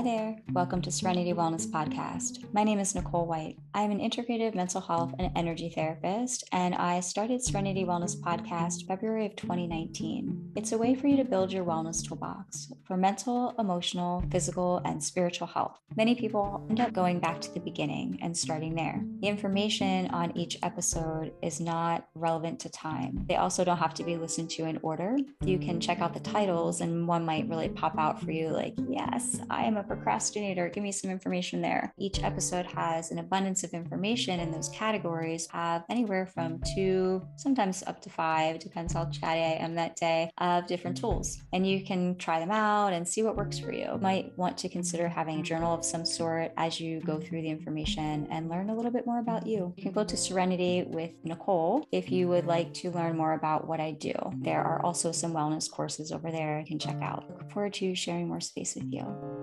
Hi there. Welcome to Serenity Wellness Podcast. My name is Nicole White. I am an integrative mental health and energy therapist, and I started Serenity Wellness Podcast February of 2019. It's a way for you to build your wellness toolbox for mental, emotional, physical, and spiritual health. Many people end up going back to the beginning and starting there. The information on each episode is not relevant to time. They also don't have to be listened to in order. You can check out the titles, and one might really pop out for you like, yes, I am a procrastinator. Give me some information there. Each episode has an abundance of information, and those categories have anywhere from two, sometimes up to five, depends how chatty I am that day, of different tools. And you can try them out and see what works for you. you might want to consider having a journal of some sort as you go through the information and learn a little bit more about you. You can go to Serenity with Nicole if you would like to learn more about what I do. There are also some wellness courses over there you can check out. Look forward to sharing more space with you.